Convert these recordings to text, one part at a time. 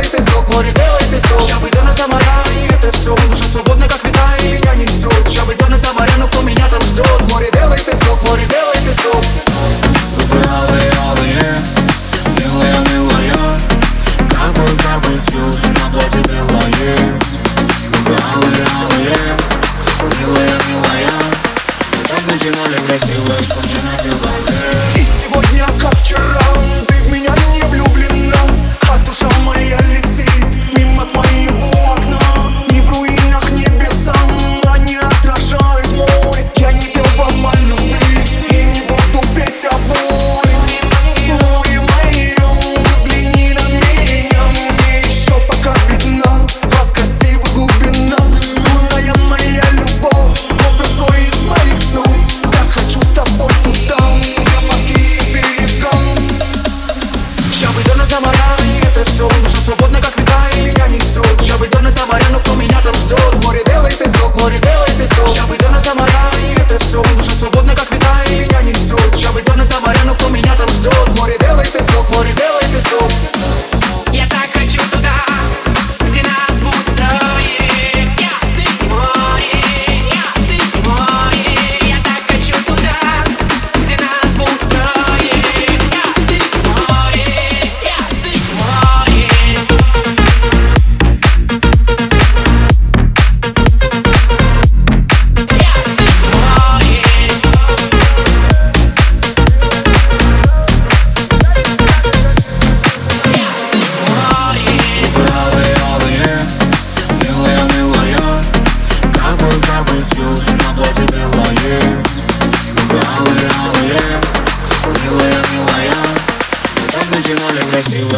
белый песок, море белый песок Я бы на Тамара, и это все Душа свободна, как ветра, и меня несет Я бы на Тамара, но кто меня там ждет Море белый песок, море белый песок Белые, алые, милая, милая Капай, капай, слезы на платье белое. Белые, алые, милая, милая Мы начинали красиво, что же наделали? И сегодня, как вчера,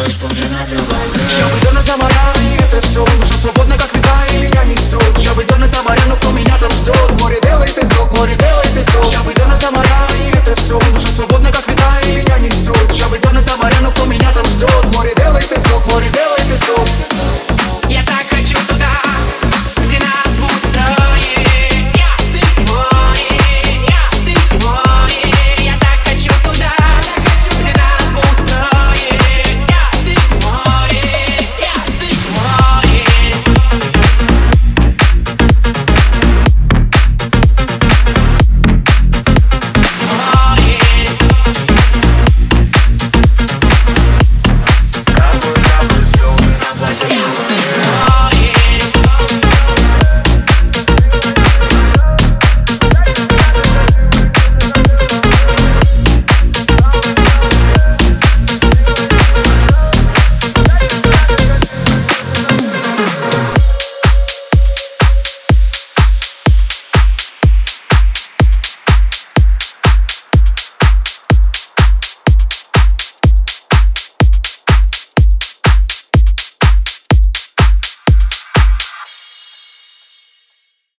чувствуешь, что уже на другом Я выдернут на моря, и это все уже свободно как вода, и меня несут. Я выдернут на моря, но кто меня